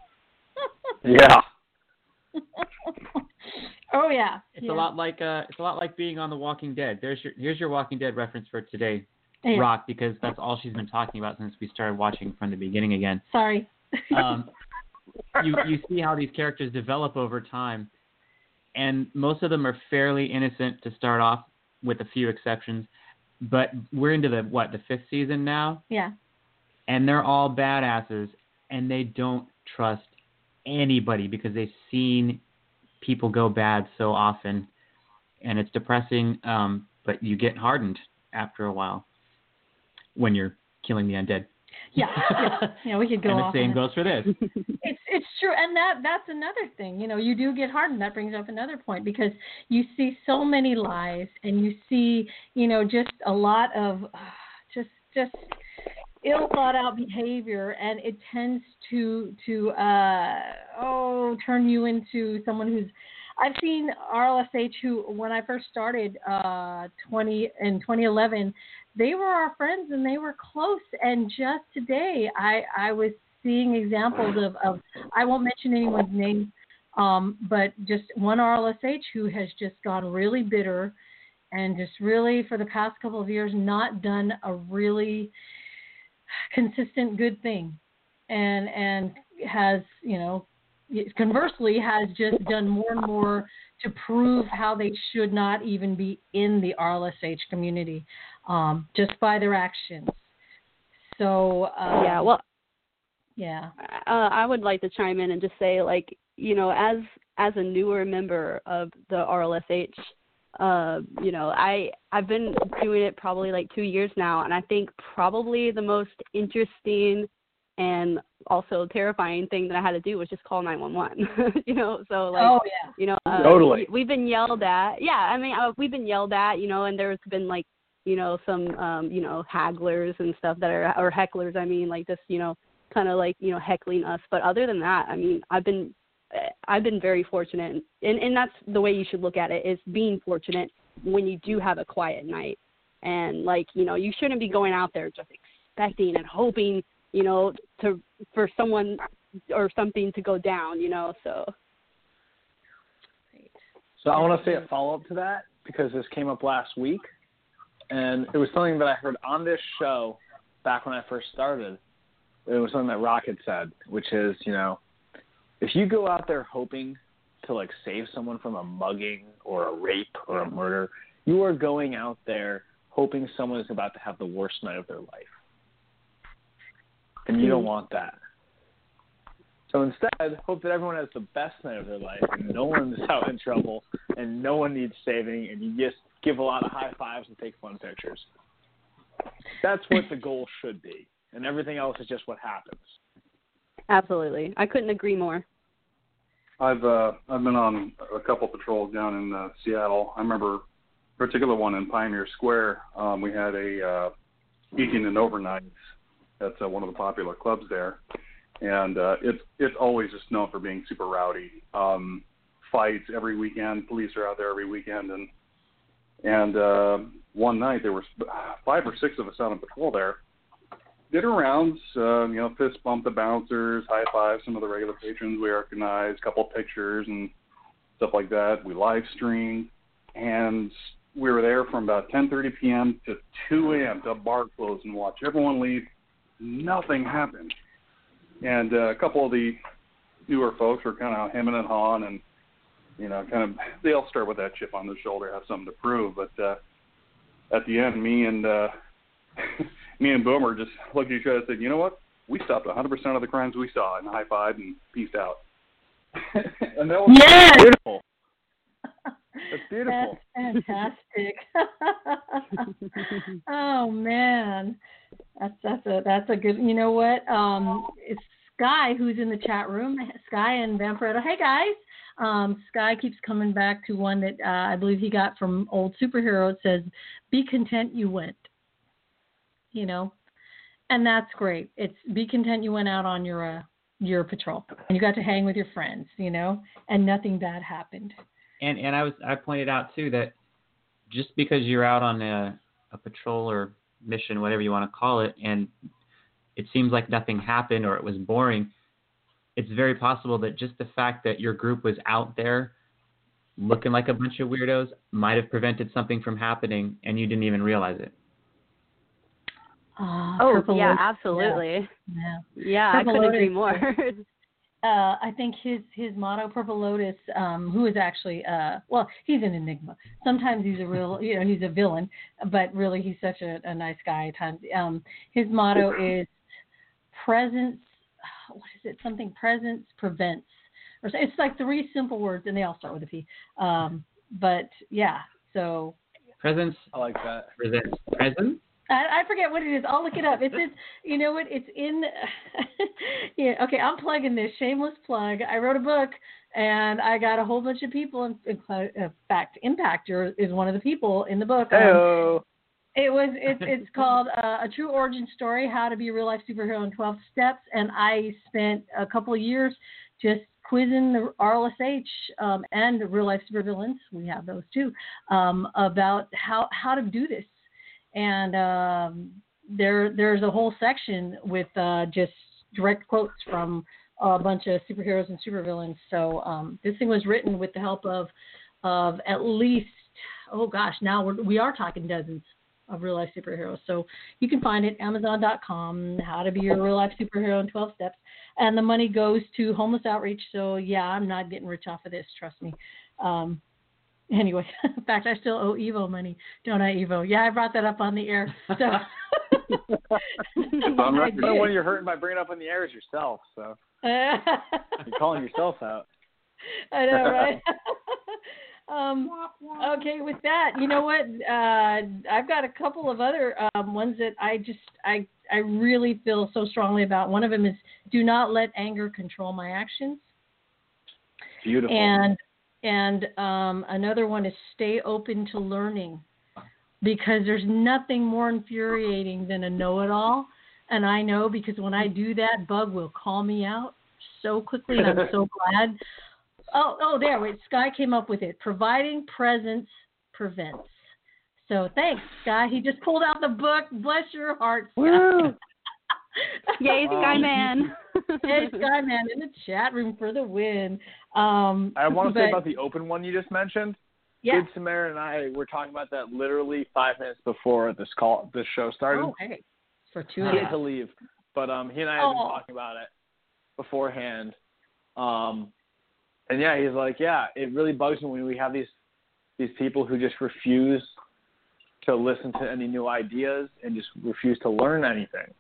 Yeah. oh yeah. It's yeah. a lot like uh, it's a lot like being on The Walking Dead. There's your here's your Walking Dead reference for today, Yeah. Rock, because that's all she's been talking about since we started watching from the beginning again. Sorry. Um, you you see how these characters develop over time, and most of them are fairly innocent to start off, with a few exceptions. But we're into the what the fifth season now, yeah. and they're all badasses, and they don't trust anybody because they've seen people go bad so often, and it's depressing. Um, but you get hardened after a while when you're killing the undead. Yeah. yeah. Yeah. We could go and the same goes for this. it's it's true and that that's another thing you know you do get hardened that brings up another point because you see so many lies and you see you know just a lot of uh, just just ill thought out behavior and it tends to to uh oh turn you into someone who's I've seen RLSH who when I first started uh 20 in 2011 they were our friends and they were close. And just today I I was seeing examples of, of I won't mention anyone's name, um, but just one RLSH who has just gone really bitter and just really for the past couple of years not done a really consistent good thing. And and has you know conversely has just done more and more to prove how they should not even be in the RLSH community um, just by their actions. So um, yeah, well, yeah, uh, I would like to chime in and just say, like, you know, as as a newer member of the RLSH, uh, you know, I I've been doing it probably like two years now, and I think probably the most interesting and also terrifying thing that I had to do was just call 911. you know, so like, oh yeah, you know, uh, Totally. we, we've been yelled at. Yeah, I mean, uh, we've been yelled at. You know, and there's been like, you know, some, um, you know, hagglers and stuff that are or hecklers. I mean, like just, you know, kind of like you know heckling us. But other than that, I mean, I've been, I've been very fortunate, and and that's the way you should look at it is being fortunate when you do have a quiet night, and like you know, you shouldn't be going out there just expecting and hoping you know, to for someone or something to go down, you know. So So I want to say a follow up to that because this came up last week, and it was something that I heard on this show back when I first started. It was something that Rocket said, which is, you know, if you go out there hoping to like save someone from a mugging or a rape or a murder, you are going out there hoping someone is about to have the worst night of their life. And you don't hmm. want that. So instead, hope that everyone has the best night of their life and no one's out in trouble and no one needs saving and you just give a lot of high fives and take fun pictures. That's what the goal should be. And everything else is just what happens. absolutely, I couldn't agree more. I've uh, I've been on a couple patrols down in uh, Seattle. I remember a particular one in Pioneer Square. Um, we had a uh, eating and overnights. That's uh, one of the popular clubs there, and uh, it's it's always just known for being super rowdy. Um, fights every weekend. Police are out there every weekend, and and uh, one night there were five or six of us out on patrol there. Did our rounds, uh, you know, fist bump the bouncers, high five some of the regular patrons we recognized, couple pictures and stuff like that. We live streamed, and we were there from about 10:30 p.m. to 2 a.m. to bar close and watch everyone leave. Nothing happened, and uh, a couple of the newer folks were kind of hemming and hawing, and you know, kind of they all start with that chip on their shoulder, have something to prove. But uh, at the end, me and uh, me and Boomer just looked at each other and said, "You know what? We stopped 100% of the crimes we saw and high fived and peaced out." and that was Yes! beautiful. That's beautiful. That's fantastic. oh man, that's that's a that's a good. You know what? Um, it's Sky who's in the chat room. Sky and Vampiretta. Hey guys. Um, Sky keeps coming back to one that uh, I believe he got from old superhero. It says, "Be content you went." You know, and that's great. It's be content you went out on your uh, your patrol and you got to hang with your friends. You know, and nothing bad happened. and and I was I pointed out too that just because you're out on a, a patrol or mission, whatever you want to call it, and it seems like nothing happened or it was boring, it's very possible that just the fact that your group was out there looking like a bunch of weirdos might have prevented something from happening and you didn't even realize it. Uh, Oh yeah, absolutely. Yeah. Yeah, I couldn't agree more. uh, I think his his motto, Purple Lotus, um, who is actually uh, well, he's an enigma. Sometimes he's a real, you know, he's a villain, but really he's such a, a nice guy. At times, um, his motto is presence. What is it? Something presence prevents, or it's like three simple words, and they all start with a P. Um, but yeah, so Presence I like that. presents presence. I, I forget what it is. I'll look it up. It's in, you know what? It's in. yeah. Okay, I'm plugging this. Shameless plug. I wrote a book, and I got a whole bunch of people. In, in fact, Impactor is one of the people in the book. Heyo. it was. It's it's called uh, a true origin story: How to be a real life superhero in 12 steps. And I spent a couple of years just quizzing the RLSH um, and the real life supervillains. We have those too um, about how how to do this and um, there there's a whole section with uh, just direct quotes from a bunch of superheroes and supervillains. So um, this thing was written with the help of of at least oh gosh now we're, we are talking dozens of real life superheroes. So you can find it Amazon.com. How to be a real life superhero in 12 steps, and the money goes to homeless outreach. So yeah, I'm not getting rich off of this. Trust me. Um, Anyway, in fact, I still owe Evo money, don't I, Evo? Yeah, I brought that up on the air. So I'm not the one you're hurting by bringing up on the air is yourself. So you're calling yourself out. I know, right? um, okay, with that, you know what? Uh, I've got a couple of other um, ones that I just I I really feel so strongly about. One of them is do not let anger control my actions. Beautiful. And and um, another one is stay open to learning, because there's nothing more infuriating than a know-it-all. And I know because when I do that, Bug will call me out so quickly, and I'm so glad. Oh, oh, there. Wait, Sky came up with it. Providing presence prevents. So thanks, Sky. He just pulled out the book. Bless your heart, Sky. Woo! Yay, Sky Um, Man. hey, Skyman in the chat room for the win. Um, I want to but, say about the open one you just mentioned. yeah. Good Samaritan and I were talking about that literally five minutes before this call, this show started. Oh, hey, for two he had to leave, but um, he and I had been Oh. talking about it beforehand. Um, and yeah, he's like, yeah, it really bugs me when we have these these people who just refuse to listen to any new ideas and just refuse to learn anything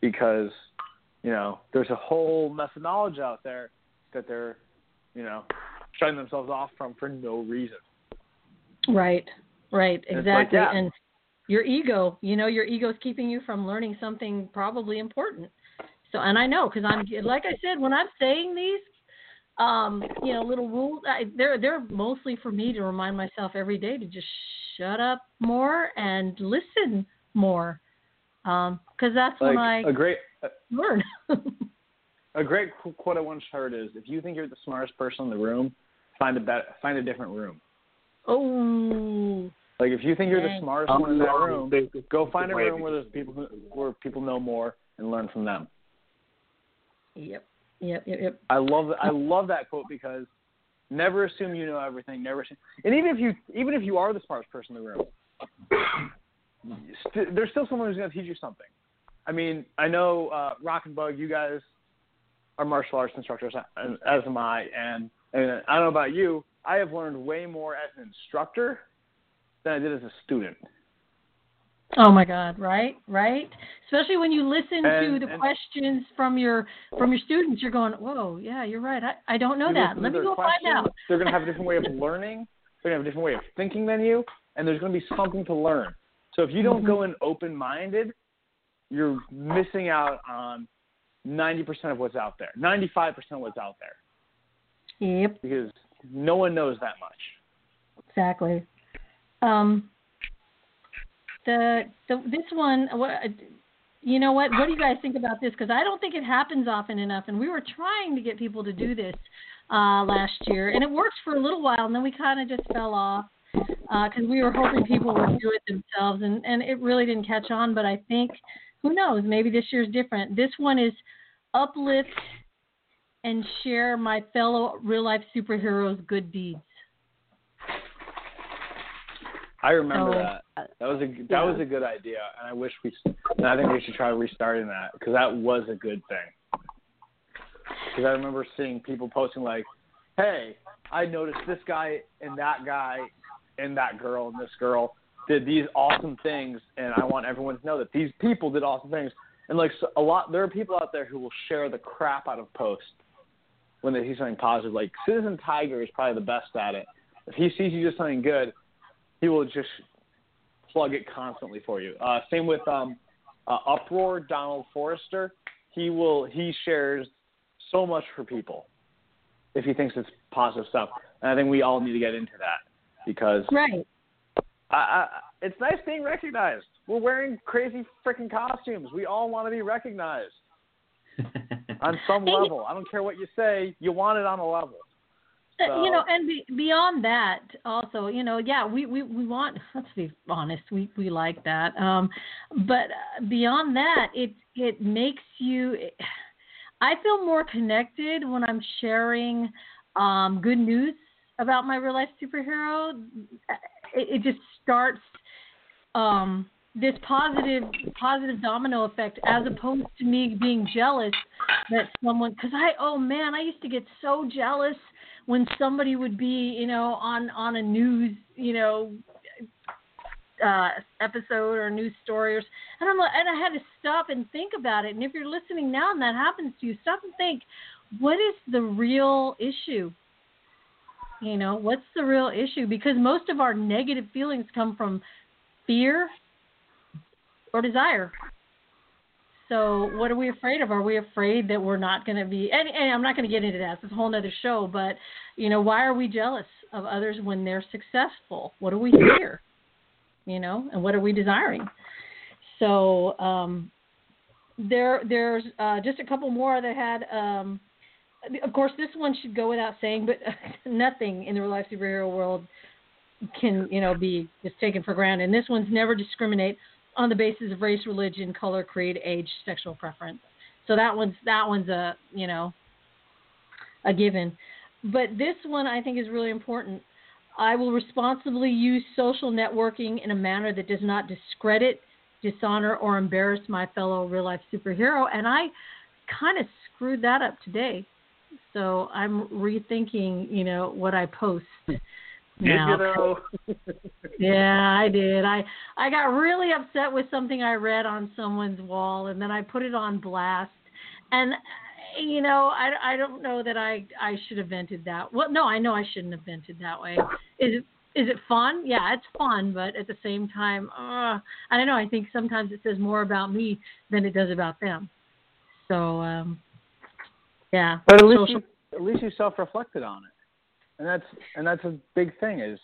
because you know there's a whole mess of knowledge out there that they're you know shutting themselves off from for no reason. Right, right, And like, exactly. yeah. And your ego, you know, your ego's keeping you from learning something probably important. So, and I know because I'm like I said, when I'm saying these, um, you know, little rules, I, they're they're mostly for me to remind myself every day to just shut up more and listen more, because that's Like when I a great learn. a great quote I once heard is if you think you're the smartest person in the room, find a bet- find a different room. oh, Like if you think you're the smartest I'm one in that room, go find a room where there's people who, where people know more and learn from them. yep, yep, yep, yep. I love I love that quote because never assume you know everything. Never assume, and even if you even if you are the smartest person in the room, st- there's still someone who's going to teach you something. I mean, I know uh, Rock and Bug, you guys are martial arts instructors, as am I, and and I don't know about you. I have learned way more as an instructor than I did as a student. Oh my God! Right, right. Especially when you listen And- to the questions from your from your students, you're going, "Whoa, yeah, you're right. I, I don't know that. Let me go find out." They're going to have a different way of learning. They're going to have a different way of thinking than you, and there's going to be something to learn. So if you don't Mm-hmm. go in open-minded, you're missing out on 90% of what's out there, 95% of what's out there, Yep, because no one knows that much. exactly. Um, the the this one, what you know what? What do you guys think about this? Because I don't think it happens often enough, and we were trying to get people to do this uh, last year, and it worked for a little while, and then we kind of just fell off because we were hoping people would do it themselves, and and it really didn't catch on. But I think who knows? Maybe this year's different. This one is uplift and share my fellow real life superheroes' good deeds. I remember So- that. Uh, that was a that Yeah. was a good idea, and I wish we. And I think we should try restarting that because that was a good thing. Because I remember seeing people posting like, "Hey, I noticed this guy and that guy and that girl and this girl did these awesome things, and I want everyone to know that these people did awesome things." And like so, a lot, there are people out there who will share the crap out of posts when they see something positive. Like Citizen Tiger is probably the best at it. If he sees you do something good, he will just plug it constantly for you. Uh, same with um, uh, Uproar, Donald Forrester. He will he shares so much for people if he thinks it's positive stuff. And I think we all need to get into that because Right. I, I, it's nice being recognized. We're wearing crazy freaking costumes. We all want to be recognized on some Hey, level. I don't care what you say. You want it on a level. Uh, you know, and be, beyond that, also, you know, yeah, we, we, we want. Let's be honest, we we like that. Um, but uh, beyond that, it it makes you. I feel more connected when I'm sharing um, good news about my real life superhero. It, it just starts um, this positive positive domino effect, as opposed to me being jealous that someone. Because I, oh man, I used to get so jealous when somebody would be, you know, on on a news, you know, uh, episode or news story, or, and I'm and I had to stop and think about it. And if you're listening now and that happens to you, stop and think, what is the real issue? You know, what's the real issue? Because most of our negative feelings come from fear or desire. So what are we afraid of? Are we afraid that we're not going to be? And, and I'm not going to get into that. It's a whole other show. But you know, why are we jealous of others when they're successful? What do we fear? You know, and what are we desiring? So um, there, there's uh, just a couple more that had. Um, of course, this one should go without saying, but nothing in the real life superhero world can you know be just taken for granted. And this one's never discriminate on the basis of race, religion, color, creed, age, sexual preference. So that one's that one's a you know a given. But this one I think is really important. I will responsibly use social networking in a manner that does not discredit, dishonor, or embarrass my fellow real life superhero. And I kind of screwed that up today. So I'm rethinking, you know, what I post. Now. Did you know? yeah, I did. I I got really upset with something I read on someone's wall, and then I put it on blast. And you know, I, I don't know that I I should have vented that. Well, no, I know I shouldn't have vented that way. Is it is it fun? Yeah, it's fun, but at the same time, uh, I don't know. I think sometimes it says more about me than it does about them. So, um, yeah. But at least Social- you, at least you self-reflected on it, and that's and that's a big thing. Is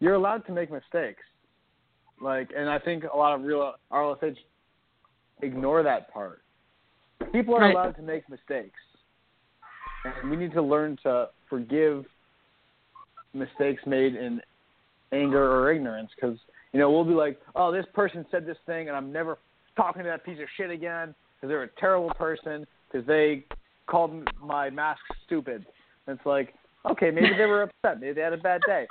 you're allowed to make mistakes, like, and I think a lot of real RLSH ignore that part. People are Right. allowed to make mistakes, and we need to learn to forgive mistakes made in anger or ignorance. Because you know we'll be like, oh, this person said this thing, and I'm never talking to that piece of shit again because they're a terrible person because they called my mask stupid. And it's like, okay, maybe they were upset, maybe they had a bad day.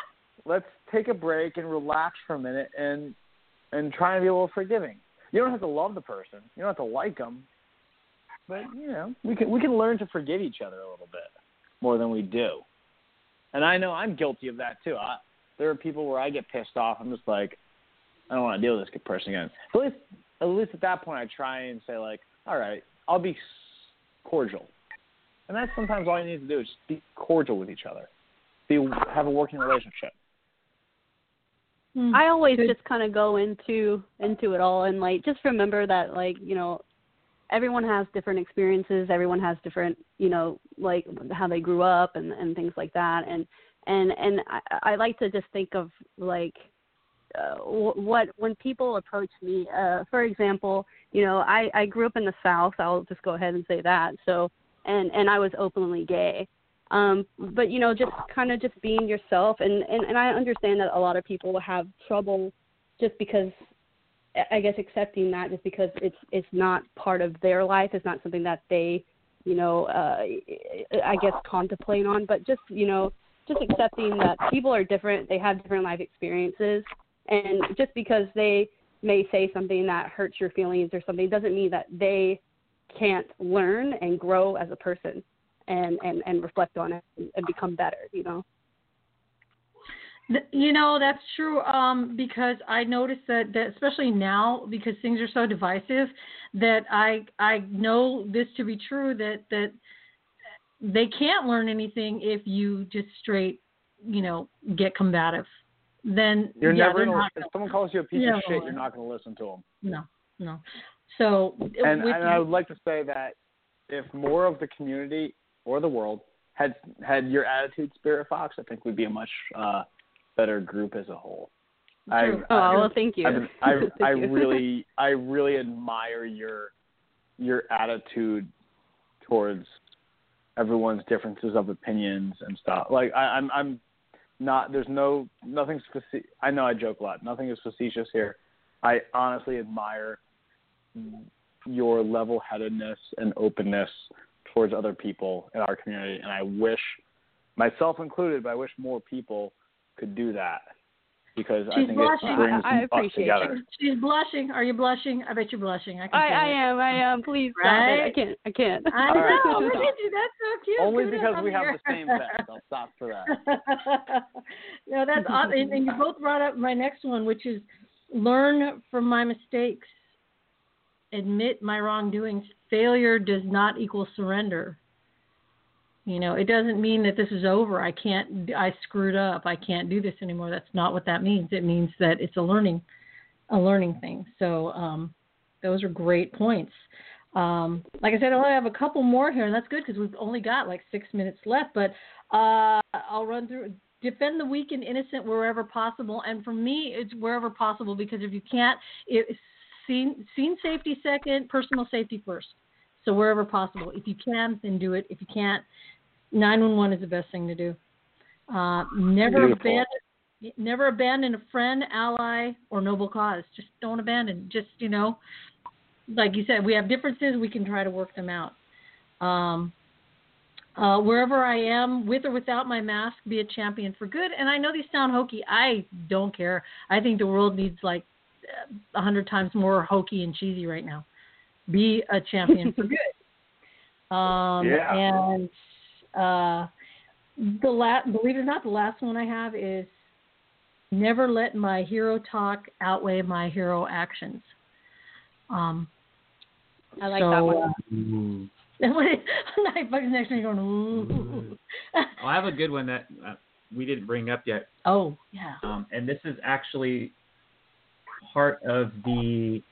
Let's take a break and relax for a minute and and try and be a little forgiving. You don't have to love the person, you don't have to like them, but you know we can we can learn to forgive each other a little bit more than we do. And I know I'm guilty of that too. I, there are people where I get pissed off. I'm just like, I don't want to deal with this person again. But at least at least at that point, I try and say like, all right, I'll be cordial. And that's sometimes all you need to do is just be cordial with each other. Be have a working relationship. Hmm. I always just kind of go into into it all and like just remember that like you know everyone has different experiences everyone has different you know like how they grew up and and things like that and and and I, I like to just think of like uh, wh- what when people approach me uh for example you know i i grew up in the south i'll just go ahead and say that so and and i was openly gay. Um but you know just kind of just being yourself. And, and and i understand that a lot of people have trouble just because I- guess accepting that just because it's it's not part of their life. It's not something that they you know uh i guess contemplate on. But just you know just accepting that people are different. They have different life experiences. And just because they may say something that hurts your feelings or something doesn't mean that they can't learn and grow as a person and and and reflect on it and become better you know You know that's true um, because I noticed that, that especially now because things are so divisive that I I know this to be true that that they can't learn anything if you just straight you know get combative. Then You're yeah, never they're gonna, if someone calls you a piece Yeah. of shit, you're not going to listen to them. no no. So And, with, and I would like to say that if more of the community or the world had had your attitude, Spirit Fox, I think we'd be a much uh, better group as a whole. I. Oh, well, thank you. I, I, Thank I you. really, I really admire your your attitude towards everyone's differences of opinions and stuff. Like I, I'm, I'm not. There's no nothing's. face- I know I joke a lot. Nothing is facetious here. I honestly admire your level-headedness and openness towards other people in our community, and I wish, myself included, but I wish more people could do that because I She's think blushing. it brings I- I us appreciate together. she's blushing. Are you blushing? I bet you're blushing. I can I, I am, I am. Please stop it. I can't, I can't. I All right. know. Look at you. That's so cute. Only Kudos because on we have your- the same vest. I'll stop for that. no, that's awesome. And, and you both brought up my next one, which is learn from my mistakes, admit my wrongdoings. Failure does not equal surrender. You know, it doesn't mean that this is over. I can't. I screwed up. I can't do this anymore. That's not what that means. It means that it's a learning, a learning thing. So um, those are great points. Um, like I said, I only have a couple more here, and that's good because we've only got like six minutes left. But uh, I'll run through. Defend the weak and innocent wherever possible, and for me, it's wherever possible because if you can't, it, scene scene safety second, personal safety first. So wherever possible, if you can, then do it. If you can't, 911 is the best thing to do. Uh, never Beautiful. abandon, never abandon a friend, ally, or noble cause. Just don't abandon. Just you know, like you said, we have differences. We can try to work them out. Um, uh, wherever I am, with or without my mask, be a champion for good. And I know these sound hokey. I don't care. I think the world needs like a hundred times more hokey and cheesy right now. Be a champion for good. Um, Yeah. And uh, the last, believe it or not, the last one I have is never let my hero talk outweigh my hero actions. Um, I like so, that one. uh, Ooh. Night Bug's next to me going, ooh. Oh, I have a good one that uh, we didn't bring up yet, oh, yeah. um, and this is actually part of the.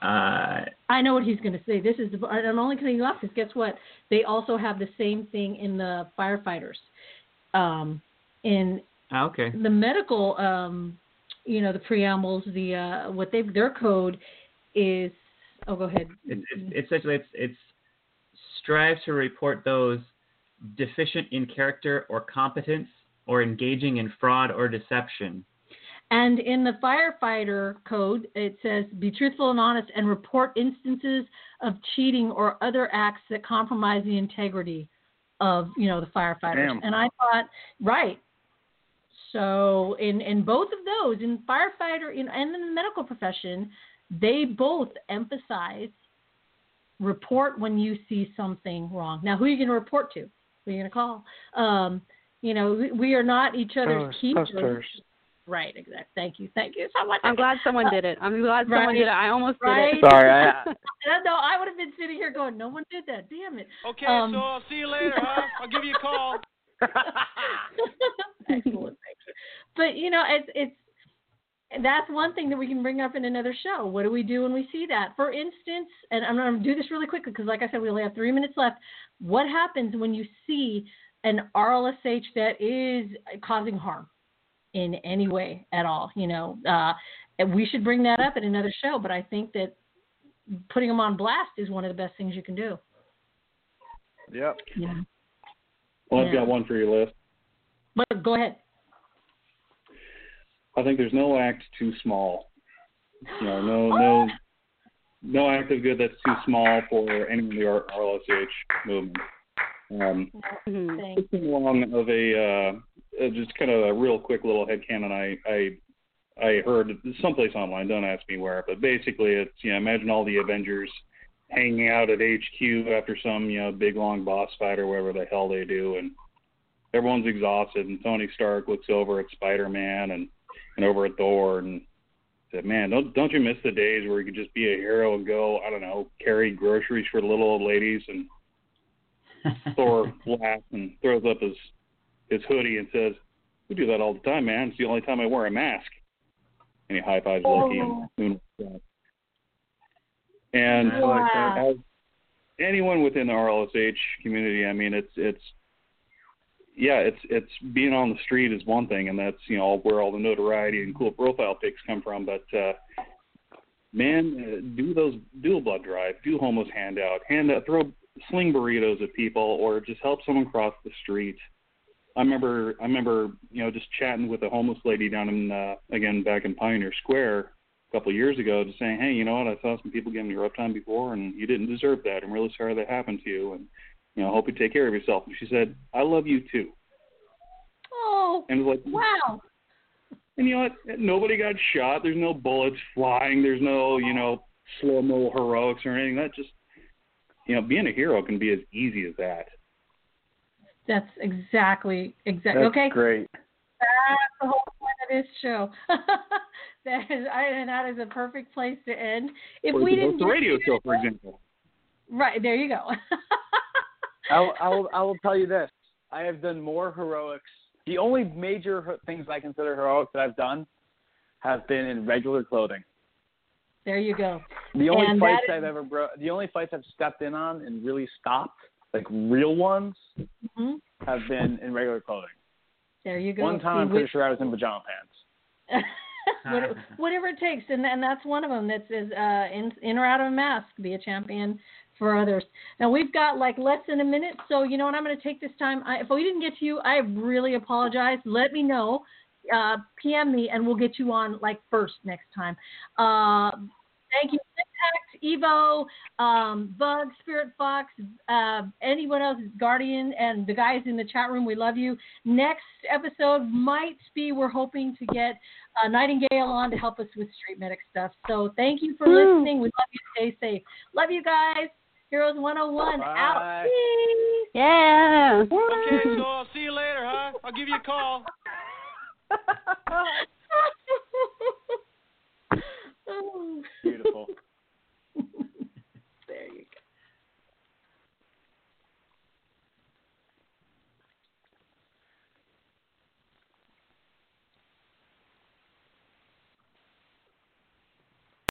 Uh, I know what he's going to say. This is, the, I'm only cutting you off because guess what? They also have the same thing in the firefighters. Um, in ah, okay. the medical, um, you know, the preambles, the uh, what they their code is. Oh, go ahead. It's, it's essentially it's it's strive to report those deficient in character or competence or engaging in fraud or deception. And in the firefighter code, it says be truthful and honest and report instances of cheating or other acts that compromise the integrity of, you know, the firefighters. Damn. And I thought, right. So in, in both of those, in firefighter in, and in the medical profession, they both emphasize report when you see something wrong. Now, who are you going to report to? Who are you going to call? Um, you know, we, are not each other's Us- keepers. Right, exactly. Thank you. Thank you so much. I'm glad someone did it. I'm glad someone did it. I almost Right. did it. Sorry, I, Uh, no, I would have been sitting here going, no one did that. Damn it. Okay, Um, so I'll see you later, huh? I'll give you a call. Excellent. Thank you. But you know, it's it's that's one thing that we can bring up in another show. What do we do when we see that? For instance, and I'm going to do this really quickly because, like I said, we only have three minutes left. What happens when you see an RLSH that is causing harm in any way at all? You know, uh, and we should bring that up in another show. But I think that putting them on blast is one of the best things you can do. yep. Yeah. Well, I've Yeah. got one for your list. But go ahead. I think there's no act too small. You know, no no no act of good that's too small for any of the R- RLSH movement. Um, Mhm. Thanks. just along of a uh, uh, just kind of a real quick little headcanon I I I heard someplace online. Don't ask me where, but basically it's you know imagine all the Avengers hanging out at HQ after some you know big long boss fight or whatever the hell they do, and everyone's exhausted, and Tony Stark looks over at Spider Man and and over at Thor and said, "Man, don't don't you miss the days where you could just be a hero and go I don't know carry groceries for little old ladies and." Thor laughs and throws up his his hoodie and says, "We do that all the time, man. It's the only time I wear a mask." And he high fives Loki and Moon. And I as anyone within the RLSH community, I mean, it's it's yeah, it's it's being on the street is one thing, and that's you know where all the notoriety and cool profile pics come from. But uh, man, uh, do those do a blood drive, do homeless handout, hand out, throw sling burritos at people, or just help someone cross the street. I remember I remember you know just chatting with a homeless lady down in uh, again back in Pioneer Square a couple of years ago, just saying, hey, you know what, I saw some people giving you a rough time before, and you didn't deserve that. I'm really sorry that happened to you, and you know, hope you take care of yourself. And she said, I love you too. Oh, And it was like, wow. and you know what? Nobody got shot. There's no bullets flying. There's no, you know, slow mo heroics or anything. That just, you know, being a hero can be as easy as that. That's exactly exactly That's okay. great. That's the whole point of this show. that is, I, and that is a perfect place to end. If or we didn't a radio show, for example. right there, you go. I will, I will I will tell you this. I have done more heroics. The only major things I consider heroics that I've done have been in regular clothing. there you go. The only And fights that I've ever bro- the only fights I've stepped in on and really stopped, like real ones, hmm have been in regular clothing. There you go. One time See, I'm we- pretty sure I was in pajama pants. What- whatever it takes, and and that's one of them. That says uh, in in or out of a mask, be a champion for others. Now we've got like less than a minute, so you know what? I'm going to take this time. I, if we didn't get to you, I really apologize. Let me know. Uh, PM me, and we'll get you on like first next time. Uh, Thank you, Impact, Evo, um, Bug, Spirit Fox, uh, anyone else, Guardian, and the guys in the chat room. We love you. Next episode might be we're hoping to get uh, Nightingale on to help us with Street Medic stuff. So thank you for Woo. listening. We love you. Stay safe. Love you guys. Heroes 101 out. Bye. Peace. Yeah. Okay, so I'll see you later, huh? I'll give you a call. Beautiful. there you